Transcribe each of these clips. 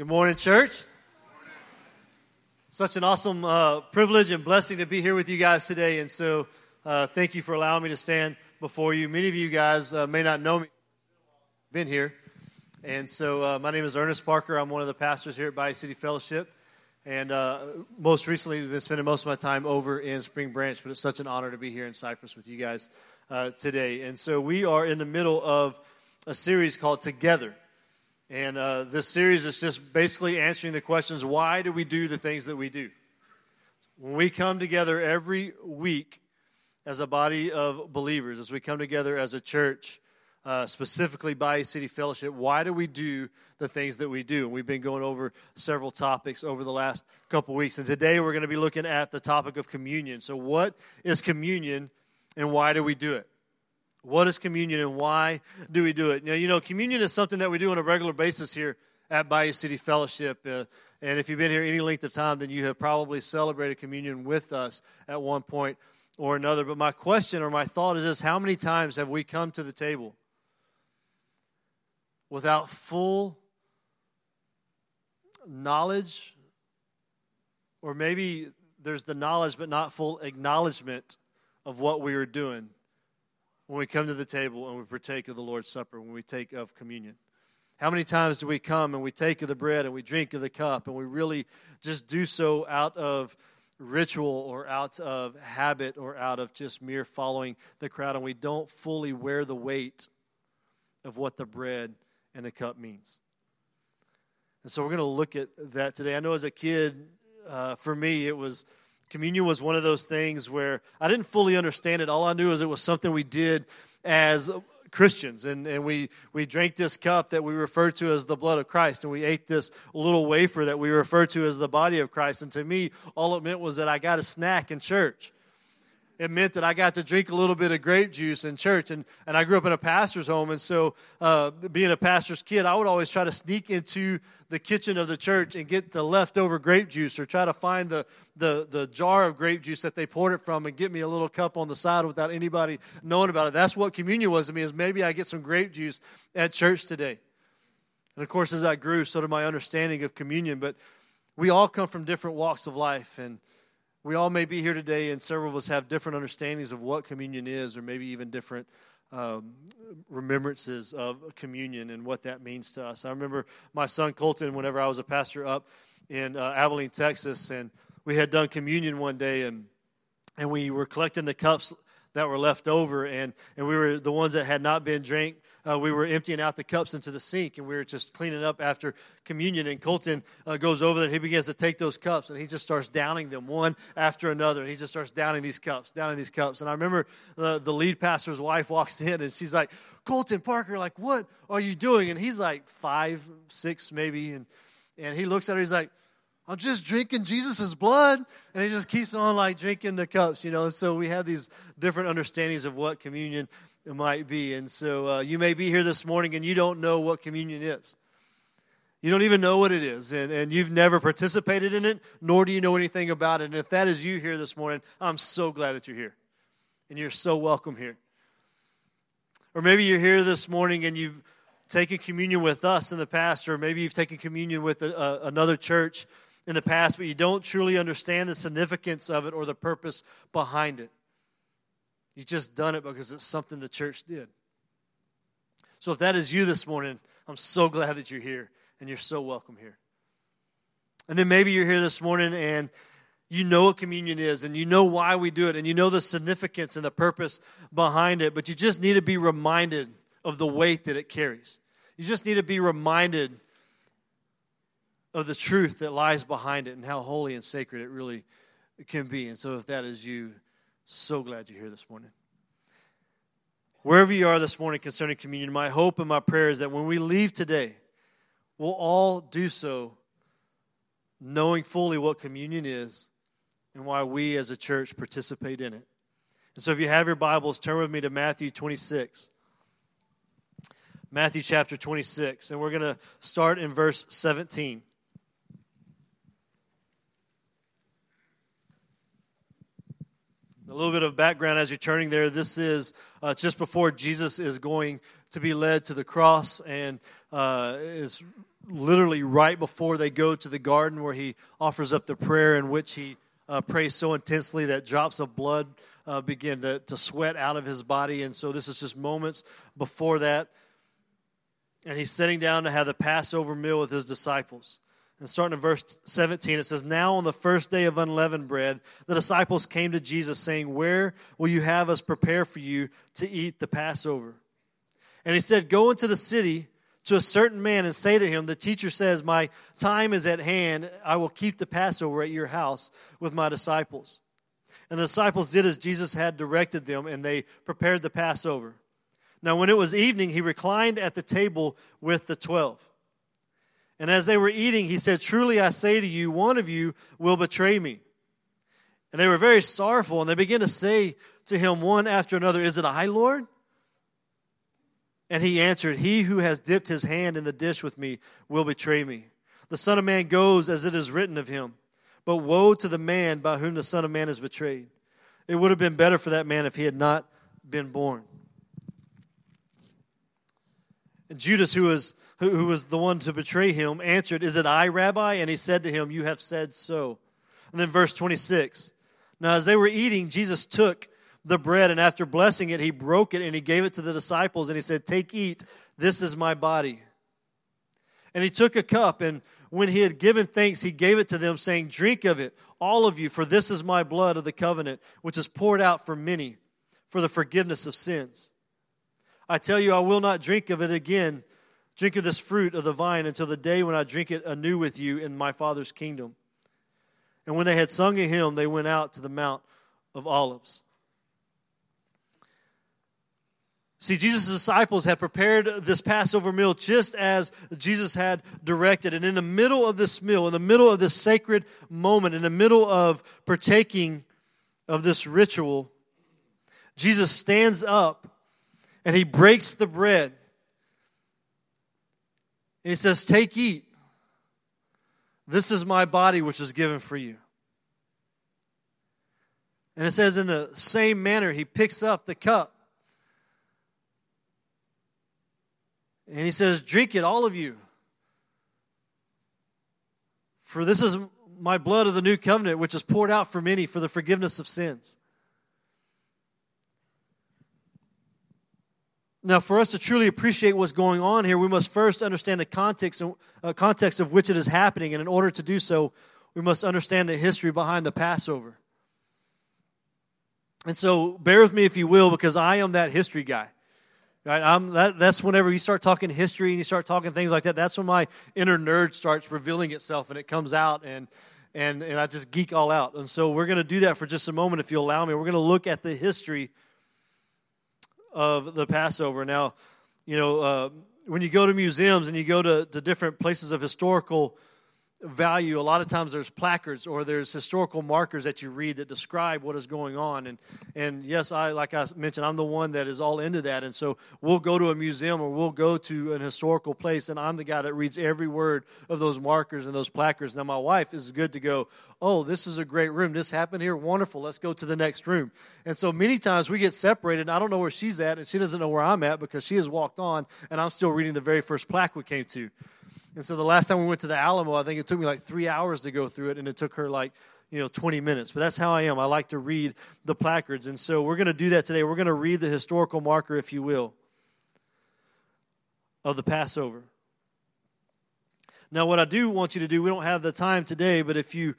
Good morning, church. Such an awesome uh, privilege and blessing to be here with you guys today. And so, uh, thank you for allowing me to stand before you. Many of you guys uh, may not know me, been here. And so, uh, my name is Ernest Parker. I'm one of the pastors here at Bayou City Fellowship. And uh, most recently, I've been spending most of my time over in Spring Branch, but it's such an honor to be here in Cypress with you guys uh, today. And so, we are in the middle of a series called Together. And uh, this series is just basically answering the questions why do we do the things that we do? When we come together every week as a body of believers, as we come together as a church, uh, specifically Bayou City Fellowship, why do we do the things that we do? And we've been going over several topics over the last couple weeks. And today we're going to be looking at the topic of communion. So, what is communion and why do we do it? What is communion and why do we do it? Know, you know, communion is something that we do on a regular basis here at Bayou City Fellowship. Uh, and if you've been here any length of time, then you have probably celebrated communion with us at one point or another. But my question or my thought is this how many times have we come to the table without full knowledge? Or maybe there's the knowledge, but not full acknowledgement of what we are doing when we come to the table and we partake of the Lord's Supper, when we take of communion? How many times do we come and we take of the bread and we drink of the cup and we really just do so out of ritual or out of habit or out of just mere following the crowd and we don't fully wear the weight of what the bread and the cup means? And so we're going to look at that today. I know as a kid, uh, for me, it was communion was one of those things where I didn't fully understand it. All I knew was it was something we did as Christians. And, and we, we drank this cup that we refer to as the blood of Christ. And we ate this little wafer that we refer to as the body of Christ. And to me, all it meant was that I got a snack in church it meant that I got to drink a little bit of grape juice in church. And, and I grew up in a pastor's home. And so, uh, being a pastor's kid, I would always try to sneak into the kitchen of the church and get the leftover grape juice or try to find the, the, the jar of grape juice that they poured it from and get me a little cup on the side without anybody knowing about it. That's what communion was to me, is maybe I get some grape juice at church today. And of course, as I grew, so did my understanding of communion. But we all come from different walks of life. And we all may be here today, and several of us have different understandings of what communion is, or maybe even different um, remembrances of communion and what that means to us. I remember my son Colton, whenever I was a pastor up in uh, Abilene, Texas, and we had done communion one day, and and we were collecting the cups that were left over, and, and we were the ones that had not been drank. Uh, we were emptying out the cups into the sink, and we were just cleaning up after communion. And Colton uh, goes over there, he begins to take those cups, and he just starts downing them one after another. And he just starts downing these cups, downing these cups. And I remember the, the lead pastor's wife walks in, and she's like, Colton Parker, like, what are you doing? And he's like five, six, maybe, and and he looks at her, he's like, I'm just drinking Jesus' blood. And he just keeps on like drinking the cups, you know. So we have these different understandings of what communion might be. And so uh, you may be here this morning and you don't know what communion is. You don't even know what it is, and, and you've never participated in it, nor do you know anything about it. And if that is you here this morning, I'm so glad that you're here. And you're so welcome here. Or maybe you're here this morning and you've taken communion with us in the past, or maybe you've taken communion with a, a, another church in the past, but you don't truly understand the significance of it or the purpose behind it. You've just done it because it's something the church did. So if that is you this morning, I'm so glad that you're here and you're so welcome here. And then maybe you're here this morning and you know what communion is and you know why we do it and you know the significance and the purpose behind it, but you just need to be reminded of the weight that it carries. You just need to be reminded of the truth that lies behind it and how holy and sacred it really can be. And so, if that is you, so glad you're here this morning. Wherever you are this morning concerning communion, my hope and my prayer is that when we leave today, we'll all do so knowing fully what communion is and why we as a church participate in it. And so, if you have your Bibles, turn with me to Matthew 26. Matthew chapter 26, and we're going to start in verse 17. A little bit of background as you're turning there. This is uh, just before Jesus is going to be led to the cross and uh, is literally right before they go to the garden where he offers up the prayer in which he uh, prays so intensely that drops of blood uh, begin to, to sweat out of his body. And so this is just moments before that. And he's sitting down to have the Passover meal with his disciples. And starting in verse 17, it says, Now on the first day of unleavened bread, the disciples came to Jesus, saying, Where will you have us prepare for you to eat the Passover? And he said, Go into the city to a certain man and say to him, The teacher says, My time is at hand. I will keep the Passover at your house with my disciples. And the disciples did as Jesus had directed them, and they prepared the Passover. Now, when it was evening, he reclined at the table with the twelve. And as they were eating, he said, Truly I say to you, one of you will betray me. And they were very sorrowful, and they began to say to him one after another, Is it I, Lord? And he answered, He who has dipped his hand in the dish with me will betray me. The Son of Man goes as it is written of him. But woe to the man by whom the Son of Man is betrayed. It would have been better for that man if he had not been born. And Judas, who was who, who was the one to betray him, answered, Is it I, Rabbi? And he said to him, You have said so. And then verse 26. Now, as they were eating, Jesus took the bread, and after blessing it, he broke it and he gave it to the disciples, and he said, Take, eat, this is my body. And he took a cup, and when he had given thanks, he gave it to them, saying, Drink of it, all of you, for this is my blood of the covenant, which is poured out for many for the forgiveness of sins. I tell you, I will not drink of it again Drink of this fruit of the vine until the day when I drink it anew with you in my Father's kingdom. And when they had sung a hymn, they went out to the Mount of Olives. See, Jesus' disciples had prepared this Passover meal just as Jesus had directed. And in the middle of this meal, in the middle of this sacred moment, in the middle of partaking of this ritual, Jesus stands up and he breaks the bread. And he says, Take, eat. This is my body, which is given for you. And it says, in the same manner, he picks up the cup. And he says, Drink it, all of you. For this is my blood of the new covenant, which is poured out for many for the forgiveness of sins. Now, for us to truly appreciate what's going on here, we must first understand the context, uh, context of which it is happening. And in order to do so, we must understand the history behind the Passover. And so, bear with me if you will, because I am that history guy. Right? I'm, that, that's whenever you start talking history and you start talking things like that, that's when my inner nerd starts revealing itself and it comes out and, and, and I just geek all out. And so, we're going to do that for just a moment, if you allow me. We're going to look at the history of the Passover. Now, you know, uh, when you go to museums and you go to, to different places of historical value, a lot of times there's placards or there's historical markers that you read that describe what is going on. And and yes, I like I mentioned, I'm the one that is all into that. And so we'll go to a museum or we'll go to an historical place, and I'm the guy that reads every word of those markers and those placards. Now my wife is good to go. Oh, this is a great room. This happened here. Wonderful. Let's go to the next room. And so many times we get separated. I don't know where she's at, and she doesn't know where I'm at because she has walked on, and I'm still reading the very first plaque we came to. And so the last time we went to the Alamo, I think it took me like three hours to go through it, and it took her like, you know, 20 minutes. But that's how I am. I like to read the placards. And so we're going to do that today. We're going to read the historical marker, if you will, of the Passover. Now, what I do want you to do, we don't have the time today, but if you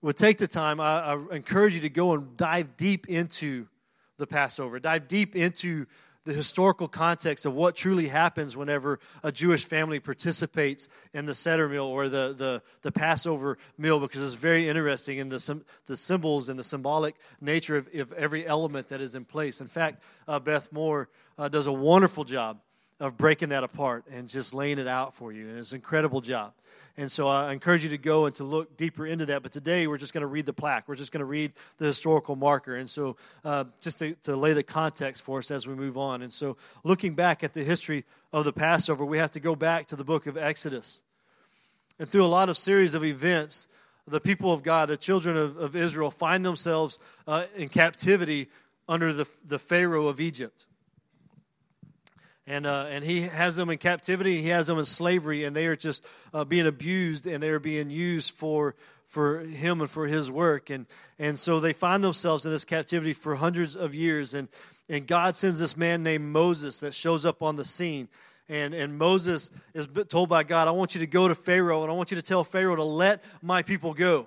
would take the time, I, I encourage you to go and dive deep into the Passover, dive deep into the historical context of what truly happens whenever a Jewish family participates in the Seder meal or the, the, the Passover meal because it's very interesting in the, the symbols and the symbolic nature of, of every element that is in place. In fact, uh, Beth Moore uh, does a wonderful job of breaking that apart and just laying it out for you. And it's an incredible job. And so I encourage you to go and to look deeper into that. But today we're just going to read the plaque. We're just going to read the historical marker. And so uh, just to, to lay the context for us as we move on. And so looking back at the history of the Passover, we have to go back to the book of Exodus. And through a lot of series of events, the people of God, the children of, of Israel, find themselves uh, in captivity under the, the Pharaoh of Egypt. And, uh, and he has them in captivity, he has them in slavery, and they are just uh, being abused and they are being used for, for him and for his work. And, and so they find themselves in this captivity for hundreds of years. And, and God sends this man named Moses that shows up on the scene. And, and Moses is told by God, I want you to go to Pharaoh and I want you to tell Pharaoh to let my people go.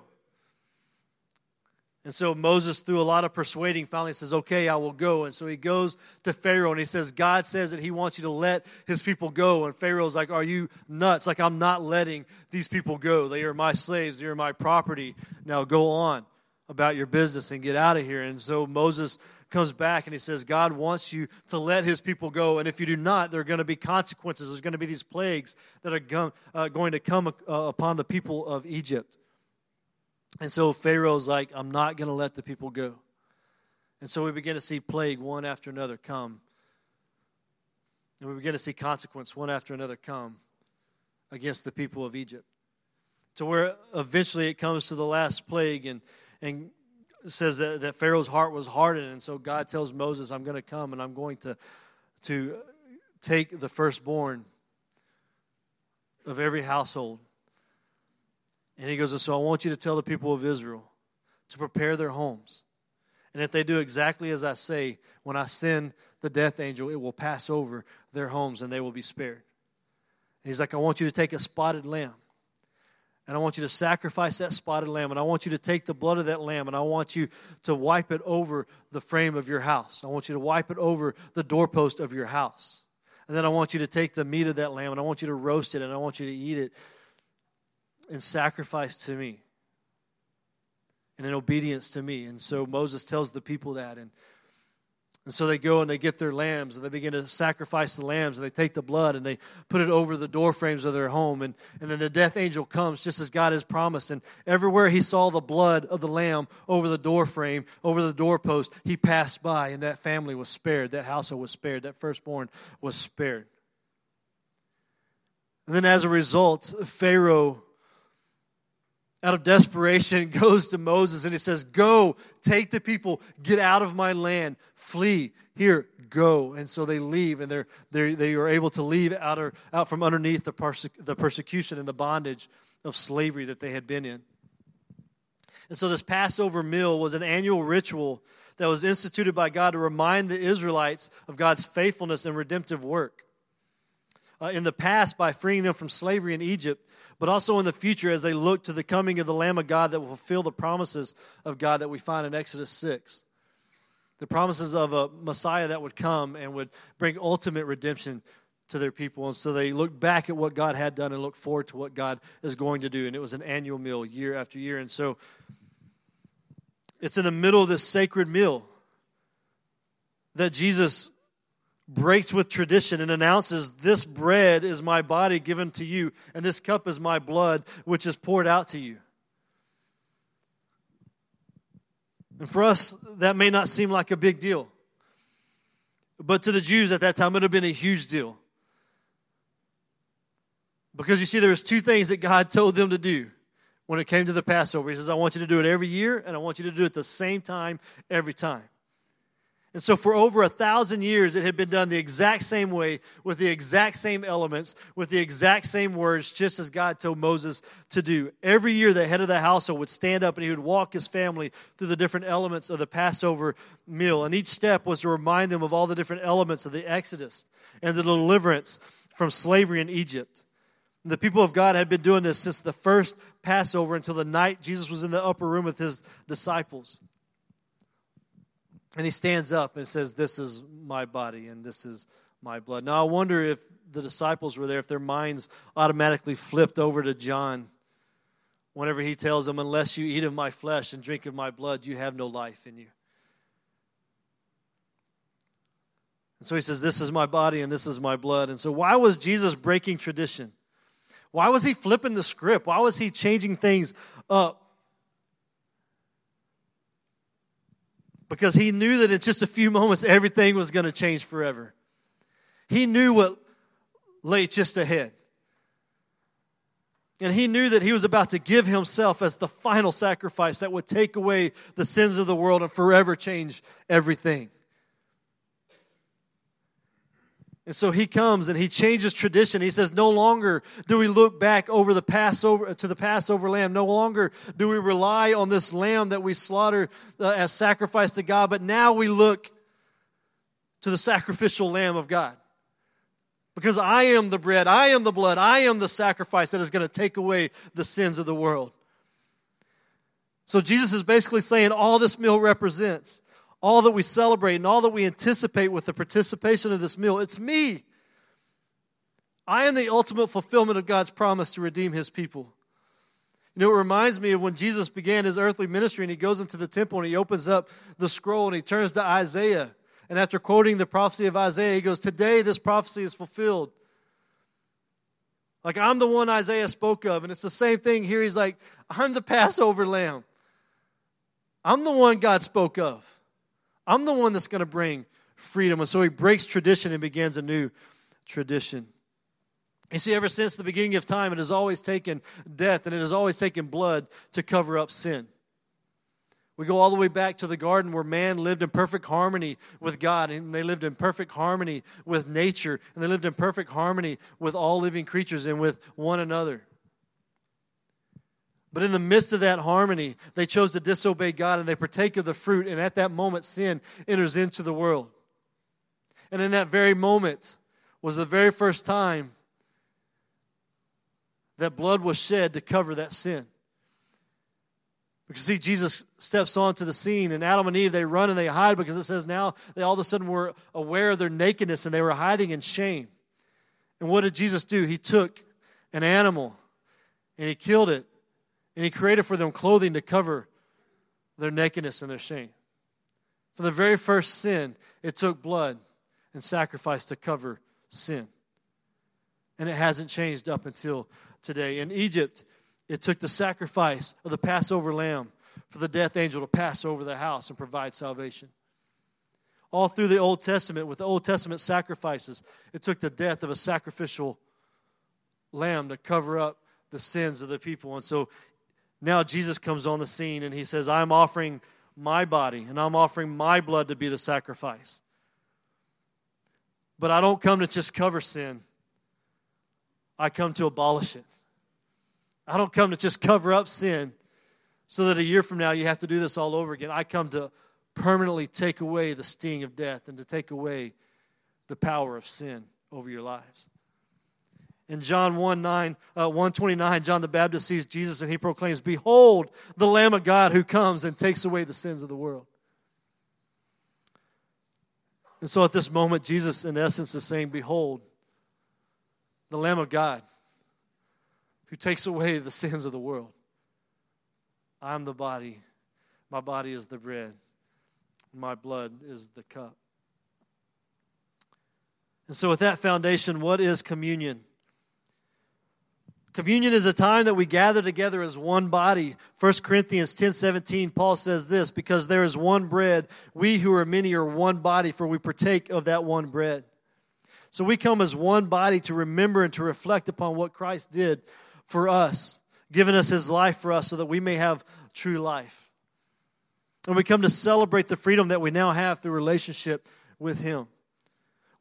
And so Moses, through a lot of persuading, finally says, Okay, I will go. And so he goes to Pharaoh and he says, God says that he wants you to let his people go. And Pharaoh's like, Are you nuts? Like, I'm not letting these people go. They are my slaves, they are my property. Now go on about your business and get out of here. And so Moses comes back and he says, God wants you to let his people go. And if you do not, there are going to be consequences. There's going to be these plagues that are uh, going to come uh, upon the people of Egypt. And so Pharaoh's like, I'm not going to let the people go. And so we begin to see plague one after another come. And we begin to see consequence one after another come against the people of Egypt. To where eventually it comes to the last plague, and, and says that, that Pharaoh's heart was hardened. And so God tells Moses, I'm going to come and I'm going to, to take the firstborn of every household and he goes, So I want you to tell the people of Israel to prepare their homes. And if they do exactly as I say, when I send the death angel, it will pass over their homes and they will be spared. And he's like, I want you to take a spotted lamb. And I want you to sacrifice that spotted lamb. And I want you to take the blood of that lamb and I want you to wipe it over the frame of your house. I want you to wipe it over the doorpost of your house. And then I want you to take the meat of that lamb and I want you to roast it and I want you to eat it in sacrifice to me and in obedience to me. And so Moses tells the people that. And, and so they go and they get their lambs and they begin to sacrifice the lambs and they take the blood and they put it over the door frames of their home. And, and then the death angel comes just as God has promised. And everywhere he saw the blood of the lamb over the door frame, over the doorpost, he passed by and that family was spared. That household was spared. That firstborn was spared. And then as a result, Pharaoh out of desperation, goes to Moses and he says, Go, take the people, get out of my land, flee. Here, go. And so they leave, and they're, they're, they are able to leave out, or, out from underneath the, perse- the persecution and the bondage of slavery that they had been in. And so this Passover meal was an annual ritual that was instituted by God to remind the Israelites of God's faithfulness and redemptive work. Uh, in the past, by freeing them from slavery in Egypt, but also in the future as they look to the coming of the Lamb of God that will fulfill the promises of God that we find in Exodus 6. The promises of a Messiah that would come and would bring ultimate redemption to their people. And so they look back at what God had done and look forward to what God is going to do. And it was an annual meal year after year. And so it's in the middle of this sacred meal that Jesus breaks with tradition and announces, This bread is my body given to you, and this cup is my blood, which is poured out to you. And for us, that may not seem like a big deal. But to the Jews at that time, it would have been a huge deal. Because you see, there was two things that God told them to do when it came to the Passover. He says, I want you to do it every year, and I want you to do it the same time every time. And so, for over a thousand years, it had been done the exact same way, with the exact same elements, with the exact same words, just as God told Moses to do. Every year, the head of the household would stand up and he would walk his family through the different elements of the Passover meal. And each step was to remind them of all the different elements of the Exodus and the deliverance from slavery in Egypt. The people of God had been doing this since the first Passover until the night Jesus was in the upper room with his disciples. And he stands up and says, This is my body and this is my blood. Now, I wonder if the disciples were there, if their minds automatically flipped over to John whenever he tells them, Unless you eat of my flesh and drink of my blood, you have no life in you. And so he says, This is my body and this is my blood. And so, why was Jesus breaking tradition? Why was he flipping the script? Why was he changing things up? Because he knew that in just a few moments everything was going to change forever. He knew what lay just ahead. And he knew that he was about to give himself as the final sacrifice that would take away the sins of the world and forever change everything. And so he comes and he changes tradition. He says, No longer do we look back over the Passover to the Passover lamb. No longer do we rely on this lamb that we slaughter uh, as sacrifice to God, but now we look to the sacrificial lamb of God. Because I am the bread, I am the blood, I am the sacrifice that is going to take away the sins of the world. So Jesus is basically saying all this meal represents all that we celebrate and all that we anticipate with the participation of this meal. It's me. I am the ultimate fulfillment of God's promise to redeem his people. You know, it reminds me of when Jesus began his earthly ministry and he goes into the temple and he opens up the scroll and he turns to Isaiah. And after quoting the prophecy of Isaiah, he goes, Today this prophecy is fulfilled. Like, I'm the one Isaiah spoke of. And it's the same thing here. He's like, I'm the Passover lamb. I'm the one God spoke of. I'm the one that's going to bring freedom. And so he breaks tradition and begins a new tradition. You see, ever since the beginning of time, it has always taken death and it has always taken blood to cover up sin. We go all the way back to the garden where man lived in perfect harmony with God, and they lived in perfect harmony with nature, and they lived in perfect harmony with all living creatures and with one another. But in the midst of that harmony, they chose to disobey God and they partake of the fruit. And at that moment, sin enters into the world. And in that very moment was the very first time that blood was shed to cover that sin. Because see, Jesus steps onto the scene, and Adam and Eve, they run and they hide because it says now they all of a sudden were aware of their nakedness and they were hiding in shame. And what did Jesus do? He took an animal and he killed it and he created for them clothing to cover their nakedness and their shame. For the very first sin, it took blood and sacrifice to cover sin. And it hasn't changed up until today. In Egypt, it took the sacrifice of the Passover lamb for the death angel to pass over the house and provide salvation. All through the Old Testament, with the Old Testament sacrifices, it took the death of a sacrificial lamb to cover up the sins of the people. And so now Jesus comes on the scene and he says, I'm offering my body and I'm offering my blood to be the sacrifice. But I don't come to just cover sin, I come to abolish it. I don't come to just cover up sin so that a year from now you have to do this all over again. I come to permanently take away the sting of death and to take away the power of sin over your lives. In John 1 9, uh, 129, John the Baptist sees Jesus and he proclaims, Behold, the Lamb of God who comes and takes away the sins of the world. And so at this moment, Jesus, in essence, is saying, Behold, the Lamb of God who takes away the sins of the world. I'm the body. My body is the bread. My blood is the cup. And so, with that foundation, what is communion? Communion is a time that we gather together as one body. 1 Corinthians 10 17, Paul says this because there is one bread, we who are many are one body, for we partake of that one bread. So we come as one body to remember and to reflect upon what Christ did for us, giving us his life for us so that we may have true life. And we come to celebrate the freedom that we now have through relationship with him.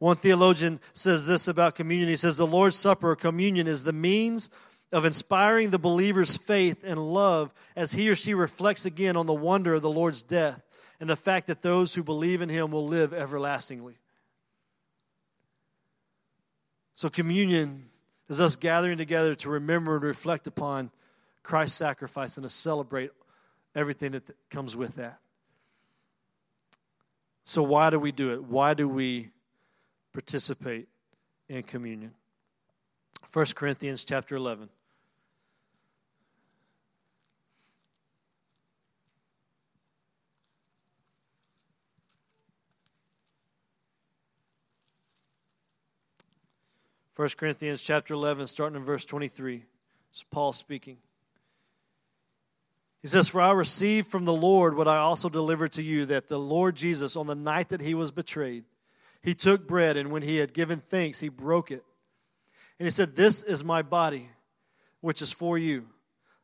One theologian says this about communion. He says, The Lord's Supper communion is the means of inspiring the believer's faith and love as he or she reflects again on the wonder of the Lord's death and the fact that those who believe in him will live everlastingly. So, communion is us gathering together to remember and reflect upon Christ's sacrifice and to celebrate everything that comes with that. So, why do we do it? Why do we participate in communion. 1 Corinthians chapter 11. First Corinthians chapter 11, starting in verse 23. It's Paul speaking. He says, For I received from the Lord what I also delivered to you, that the Lord Jesus, on the night that he was betrayed, he took bread, and when he had given thanks, he broke it. And he said, This is my body, which is for you.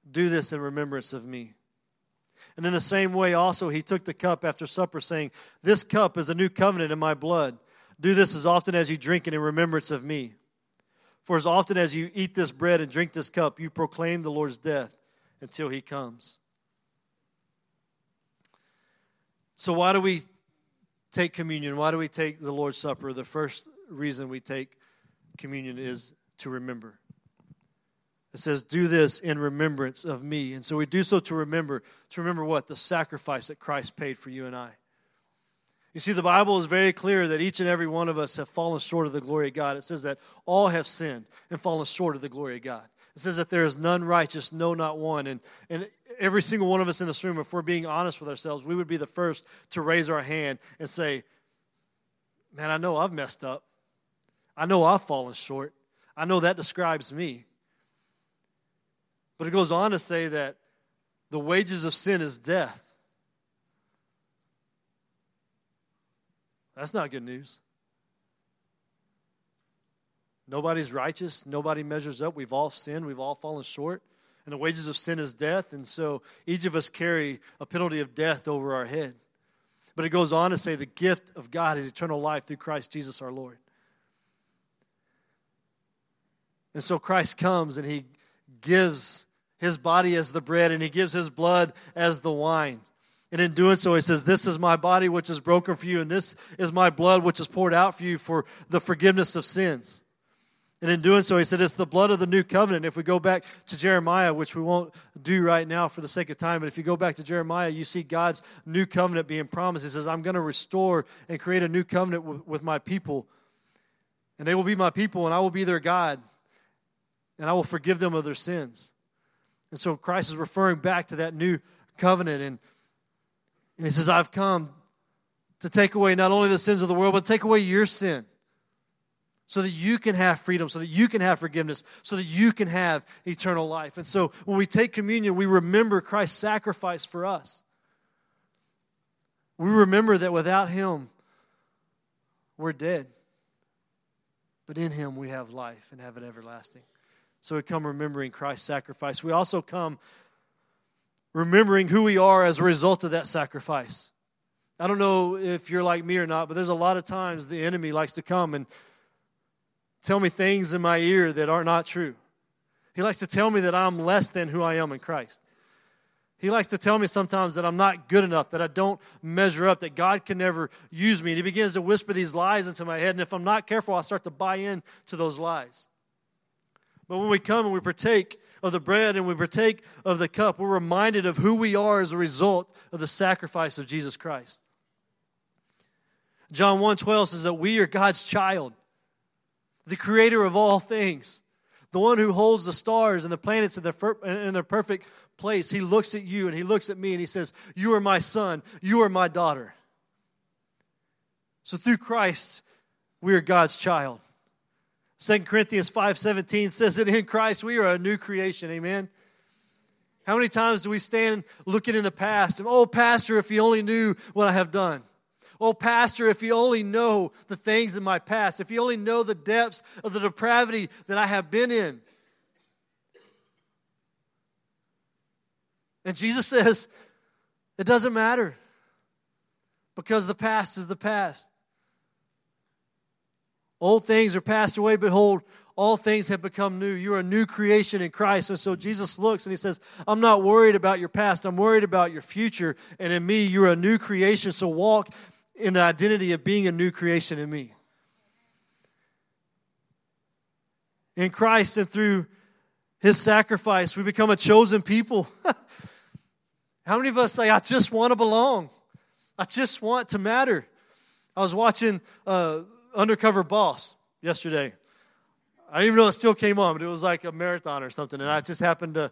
Do this in remembrance of me. And in the same way, also, he took the cup after supper, saying, This cup is a new covenant in my blood. Do this as often as you drink it in remembrance of me. For as often as you eat this bread and drink this cup, you proclaim the Lord's death until he comes. So, why do we take communion? Why do we take the Lord's Supper? The first reason we take communion is to remember. It says, Do this in remembrance of me. And so we do so to remember. To remember what? The sacrifice that Christ paid for you and I. You see, the Bible is very clear that each and every one of us have fallen short of the glory of God. It says that all have sinned and fallen short of the glory of God. It says that there is none righteous, no, not one. And, and every single one of us in this room, if we're being honest with ourselves, we would be the first to raise our hand and say, Man, I know I've messed up. I know I've fallen short. I know that describes me. But it goes on to say that the wages of sin is death. That's not good news. Nobody's righteous. Nobody measures up. We've all sinned. We've all fallen short. And the wages of sin is death. And so each of us carry a penalty of death over our head. But it goes on to say the gift of God is eternal life through Christ Jesus our Lord. And so Christ comes and he gives his body as the bread and he gives his blood as the wine. And in doing so, he says, This is my body which is broken for you, and this is my blood which is poured out for you for the forgiveness of sins. And in doing so, he said, It's the blood of the new covenant. If we go back to Jeremiah, which we won't do right now for the sake of time, but if you go back to Jeremiah, you see God's new covenant being promised. He says, I'm going to restore and create a new covenant with, with my people. And they will be my people, and I will be their God. And I will forgive them of their sins. And so Christ is referring back to that new covenant. And and he says, I've come to take away not only the sins of the world, but take away your sin so that you can have freedom, so that you can have forgiveness, so that you can have eternal life. And so when we take communion, we remember Christ's sacrifice for us. We remember that without Him, we're dead. But in Him, we have life and have it everlasting. So we come remembering Christ's sacrifice. We also come remembering who we are as a result of that sacrifice. I don't know if you're like me or not, but there's a lot of times the enemy likes to come and tell me things in my ear that are not true. He likes to tell me that I'm less than who I am in Christ. He likes to tell me sometimes that I'm not good enough, that I don't measure up, that God can never use me. And he begins to whisper these lies into my head. And if I'm not careful, I'll start to buy in to those lies. But when we come and we partake of the bread and we partake of the cup, we're reminded of who we are as a result of the sacrifice of Jesus Christ. John 1:12 says that we are God's child, the creator of all things, the one who holds the stars and the planets in their, in their perfect place. He looks at you and he looks at me and he says, "You are my son, you are my daughter." So through Christ, we are God's child. 2 Corinthians 5:17 says that in Christ we are a new creation. Amen. How many times do we stand looking in the past and, oh, Pastor, if you only knew what I have done. Oh, Pastor, if you only know the things in my past, if you only know the depths of the depravity that I have been in. And Jesus says, it doesn't matter because the past is the past. Old things are passed away. Behold, all things have become new. You're a new creation in Christ. And so Jesus looks and he says, I'm not worried about your past. I'm worried about your future. And in me, you're a new creation. So walk in the identity of being a new creation in me. In Christ and through his sacrifice, we become a chosen people. How many of us say, I just want to belong? I just want to matter. I was watching uh, Undercover Boss yesterday. I didn't even know it still came on, but it was like a marathon or something. And I just happened to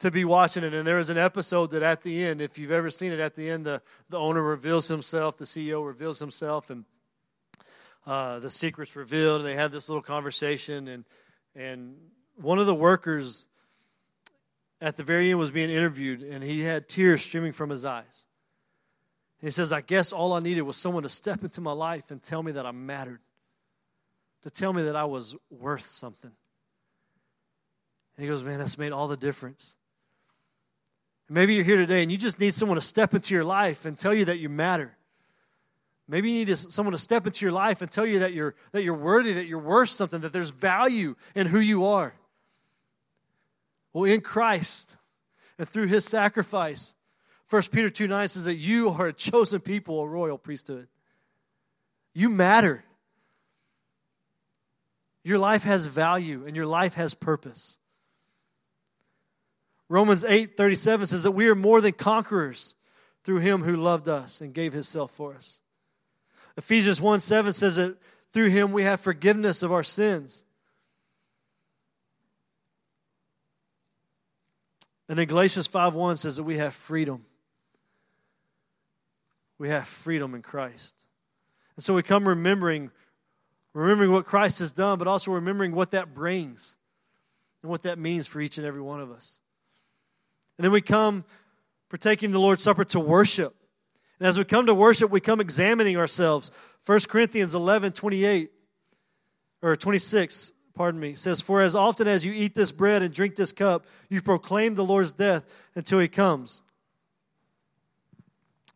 to be watching it. And there was an episode that at the end, if you've ever seen it, at the end, the, the owner reveals himself, the CEO reveals himself, and uh, the secret's revealed. And they had this little conversation. And, and one of the workers at the very end was being interviewed, and he had tears streaming from his eyes. He says, I guess all I needed was someone to step into my life and tell me that I mattered, to tell me that I was worth something. And he goes, Man, that's made all the difference. Maybe you're here today and you just need someone to step into your life and tell you that you matter. Maybe you need someone to step into your life and tell you that you're, that you're worthy, that you're worth something, that there's value in who you are. Well, in Christ and through his sacrifice, 1 Peter 2 9 says that you are a chosen people, a royal priesthood. You matter. Your life has value and your life has purpose. Romans 8 37 says that we are more than conquerors through him who loved us and gave himself for us. Ephesians 1 7 says that through him we have forgiveness of our sins. And then Galatians 5 1 says that we have freedom. We have freedom in Christ. And so we come remembering, remembering what Christ has done, but also remembering what that brings and what that means for each and every one of us. And then we come partaking the Lord's Supper to worship. And as we come to worship, we come examining ourselves. 1 Corinthians 11 28 or 26, pardon me, says, For as often as you eat this bread and drink this cup, you proclaim the Lord's death until he comes.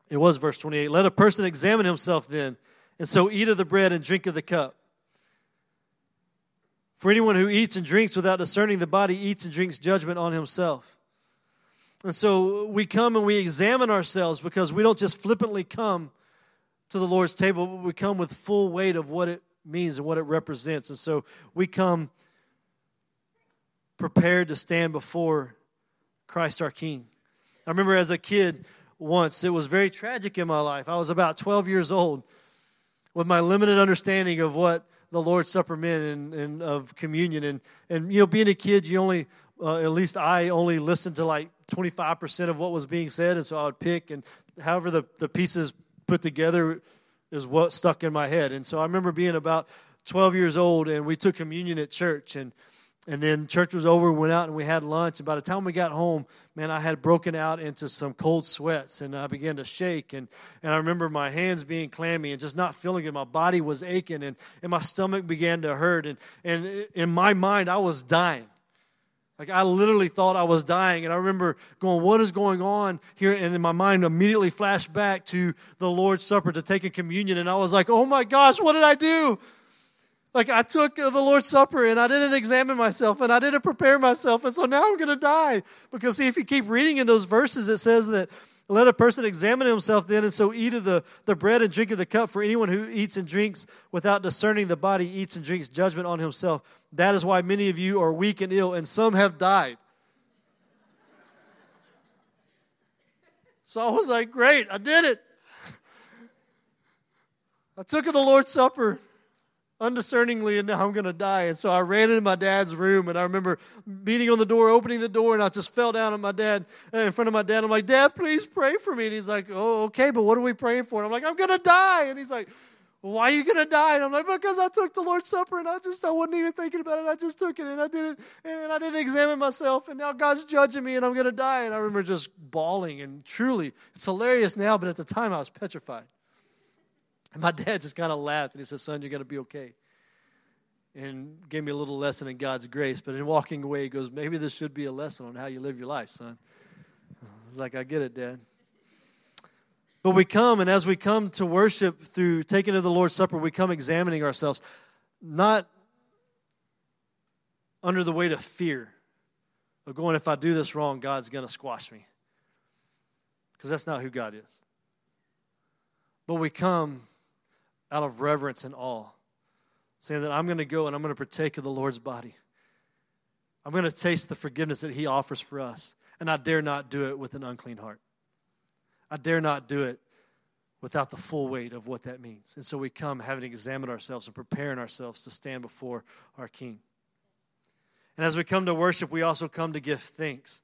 It was verse 28. Let a person examine himself then, and so eat of the bread and drink of the cup. For anyone who eats and drinks without discerning the body eats and drinks judgment on himself. And so we come and we examine ourselves because we don't just flippantly come to the Lord's table, but we come with full weight of what it means and what it represents. And so we come prepared to stand before Christ our King. I remember as a kid once, it was very tragic in my life. I was about 12 years old with my limited understanding of what the Lord's Supper meant and, and of communion. And, and, you know, being a kid, you only, uh, at least I only listened to like 25% of what was being said. And so I would pick, and however the, the pieces put together is what stuck in my head. And so I remember being about 12 years old, and we took communion at church. And and then church was over, we went out and we had lunch. And by the time we got home, man, I had broken out into some cold sweats and I began to shake. And, and I remember my hands being clammy and just not feeling it. My body was aching and, and my stomach began to hurt. And, and in my mind, I was dying. Like I literally thought I was dying. And I remember going, What is going on here? And in my mind, immediately flashed back to the Lord's Supper to take a communion. And I was like, Oh my gosh, what did I do? Like I took uh, the Lord's Supper and I didn't examine myself and I didn't prepare myself. And so now I'm going to die. Because see, if you keep reading in those verses, it says that let a person examine himself then and so eat of the, the bread and drink of the cup. For anyone who eats and drinks without discerning the body eats and drinks judgment on himself. That is why many of you are weak and ill and some have died. So I was like, great, I did it. I took of the Lord's Supper undiscerningly and now I'm going to die. And so I ran into my dad's room and I remember beating on the door, opening the door, and I just fell down on my dad, uh, in front of my dad. I'm like, Dad, please pray for me. And he's like, Oh, okay, but what are we praying for? And I'm like, I'm going to die. And he's like, why are you going to die? And I'm like, because I took the Lord's Supper and I just, I wasn't even thinking about it. I just took it and I did it and I didn't examine myself and now God's judging me and I'm going to die. And I remember just bawling and truly, it's hilarious now, but at the time I was petrified. And my dad just kind of laughed and he said, Son, you're going to be okay. And gave me a little lesson in God's grace. But in walking away, he goes, Maybe this should be a lesson on how you live your life, son. I was like, I get it, Dad. But we come, and as we come to worship through taking of the Lord's Supper, we come examining ourselves, not under the weight of fear of going, if I do this wrong, God's going to squash me. Because that's not who God is. But we come out of reverence and awe, saying that I'm going to go and I'm going to partake of the Lord's body. I'm going to taste the forgiveness that He offers for us, and I dare not do it with an unclean heart. I dare not do it without the full weight of what that means. And so we come having examined ourselves and preparing ourselves to stand before our King. And as we come to worship, we also come to give thanks.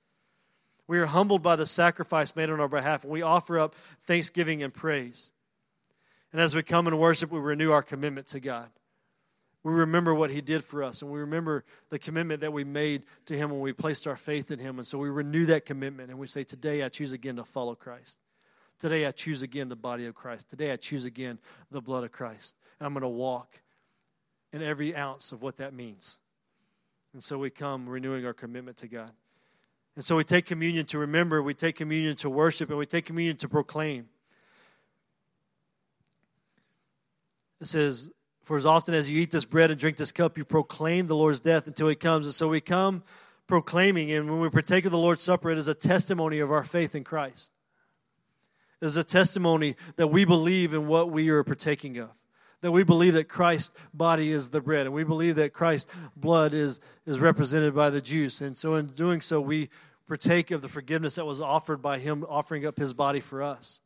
We are humbled by the sacrifice made on our behalf, and we offer up thanksgiving and praise. And as we come and worship, we renew our commitment to God. We remember what He did for us, and we remember the commitment that we made to Him when we placed our faith in Him. And so we renew that commitment, and we say, Today I choose again to follow Christ. Today I choose again the body of Christ. Today I choose again the blood of Christ. And I'm going to walk in every ounce of what that means. And so we come renewing our commitment to God. And so we take communion to remember, we take communion to worship, and we take communion to proclaim. It says, For as often as you eat this bread and drink this cup, you proclaim the Lord's death until he comes. And so we come proclaiming, and when we partake of the Lord's Supper, it is a testimony of our faith in Christ. It is a testimony that we believe in what we are partaking of. That we believe that Christ's body is the bread, and we believe that Christ's blood is, is represented by the juice. And so, in doing so, we partake of the forgiveness that was offered by Him offering up His body for us.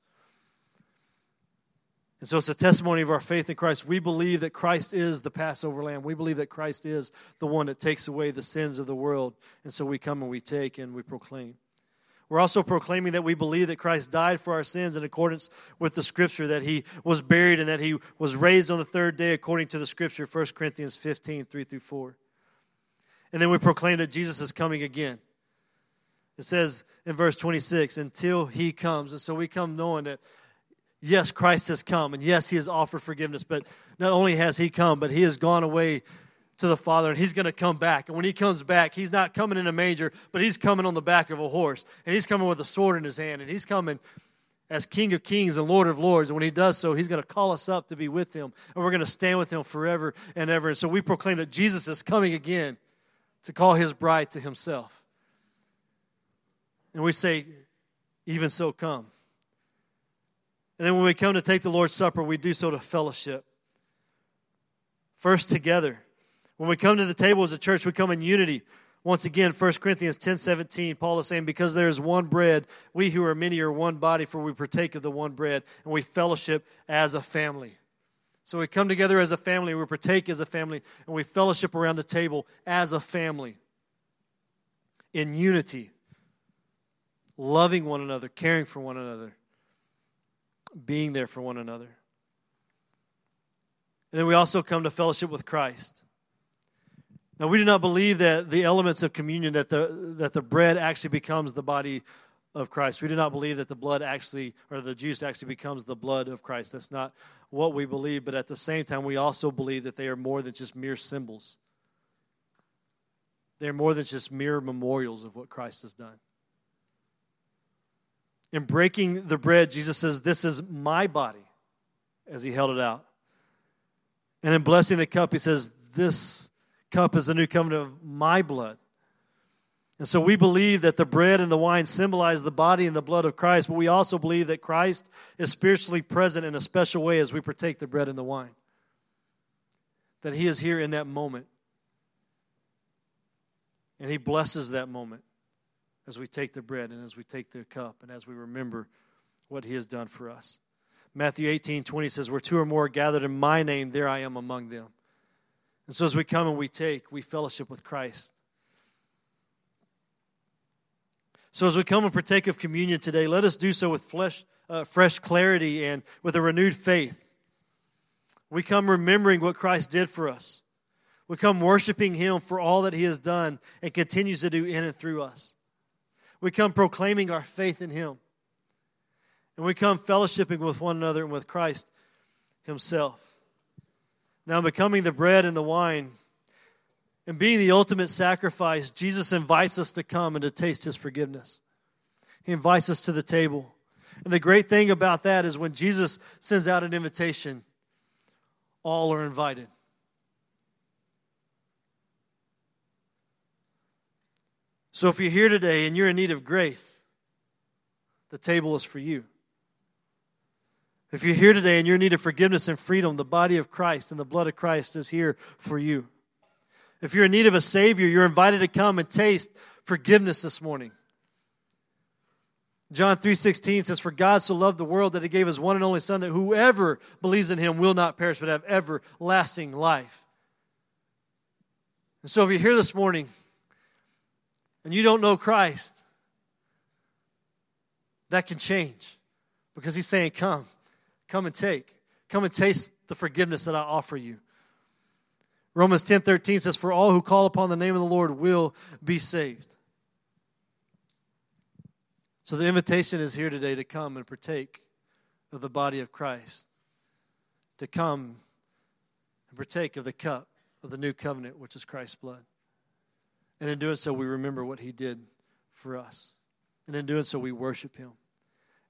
And so it's a testimony of our faith in Christ. We believe that Christ is the Passover lamb. We believe that Christ is the one that takes away the sins of the world. And so we come and we take and we proclaim. We're also proclaiming that we believe that Christ died for our sins in accordance with the Scripture, that he was buried and that he was raised on the third day according to the Scripture, 1 Corinthians 15, 3 through 4. And then we proclaim that Jesus is coming again. It says in verse 26, until he comes. And so we come knowing that yes, Christ has come, and yes, he has offered forgiveness, but not only has he come, but he has gone away to the Father, and he's going to come back. And when he comes back, he's not coming in a manger, but he's coming on the back of a horse, and he's coming with a sword in his hand, and he's coming as King of Kings and Lord of Lords. And when he does so, he's going to call us up to be with him, and we're going to stand with him forever and ever. And so we proclaim that Jesus is coming again to call his bride to himself. And we say, even so, come. And then when we come to take the Lord's Supper, we do so to fellowship. First, together. When we come to the table as a church, we come in unity. Once again, 1 Corinthians 10 17, Paul is saying, Because there is one bread, we who are many are one body, for we partake of the one bread, and we fellowship as a family. So we come together as a family, we partake as a family, and we fellowship around the table as a family in unity, loving one another, caring for one another being there for one another. And then we also come to fellowship with Christ. Now, we do not believe that the elements of communion, that the, that the bread actually becomes the body of Christ. We do not believe that the blood actually, or the juice actually becomes the blood of Christ. That's not what we believe, but at the same time, we also believe that they are more than just mere symbols. They're more than just mere memorials of what Christ has done. In breaking the bread, Jesus says, This is my body, as he held it out. And in blessing the cup, he says, This cup is the new covenant of my blood. And so we believe that the bread and the wine symbolize the body and the blood of Christ, but we also believe that Christ is spiritually present in a special way as we partake the bread and the wine. That he is here in that moment. And he blesses that moment as we take the bread and as we take the cup and as we remember what he has done for us. Matthew 18 20 says, Where two or more are gathered in my name, there I am among them. And so as we come and we take, we fellowship with Christ. So as we come and partake of communion today, let us do so with flesh, uh, fresh clarity and with a renewed faith. We come remembering what Christ did for us. We come worshiping Him for all that He has done and continues to do in and through us. We come proclaiming our faith in Him. And we come fellowshipping with one another and with Christ Himself. Now, becoming the bread and the wine and being the ultimate sacrifice, Jesus invites us to come and to taste His forgiveness. He invites us to the table. And the great thing about that is when Jesus sends out an invitation, all are invited. So if you're here today and you're in need of grace, the table is for you. If you're here today and you're in need of forgiveness and freedom, the body of Christ and the blood of Christ is here for you. If you're in need of a Savior, you're invited to come and taste forgiveness this morning. John 3:16 says for God so loved the world that he gave his one and only son that whoever believes in him will not perish but have everlasting life. And so if you're here this morning and you don't know Christ, that can change because he's saying, Come, come and take. Come and taste the forgiveness that I offer you. Romans 10 13 says, For all who call upon the name of the Lord will be saved. So the invitation is here today to come and partake of the body of Christ, to come and partake of the cup of the new covenant, which is Christ's blood. And in doing so, we remember what he did for us. And in doing so, we worship him.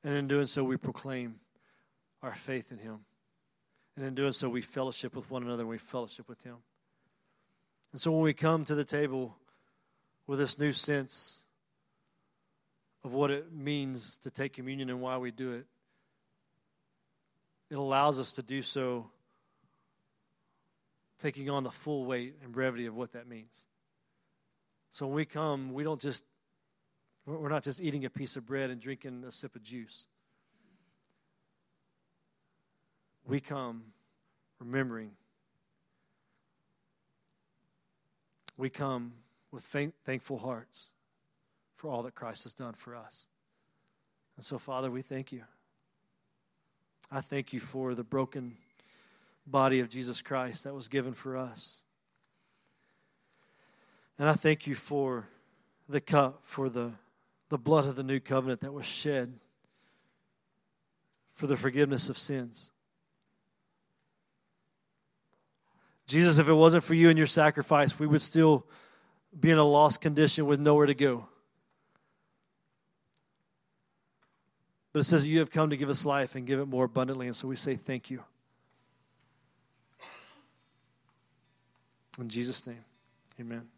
And in doing so, we proclaim our faith in him. And in doing so, we fellowship with one another and we fellowship with Him. And so when we come to the table with this new sense of what it means to take communion and why we do it, it allows us to do so taking on the full weight and brevity of what that means. So when we come, we don't just, we're not just eating a piece of bread and drinking a sip of juice. We come remembering. We come with thankful hearts for all that Christ has done for us. And so, Father, we thank you. I thank you for the broken body of Jesus Christ that was given for us. And I thank you for the cup, for the, the blood of the new covenant that was shed for the forgiveness of sins. Jesus, if it wasn't for you and your sacrifice, we would still be in a lost condition with nowhere to go. But it says you have come to give us life and give it more abundantly. And so we say thank you. In Jesus' name, amen.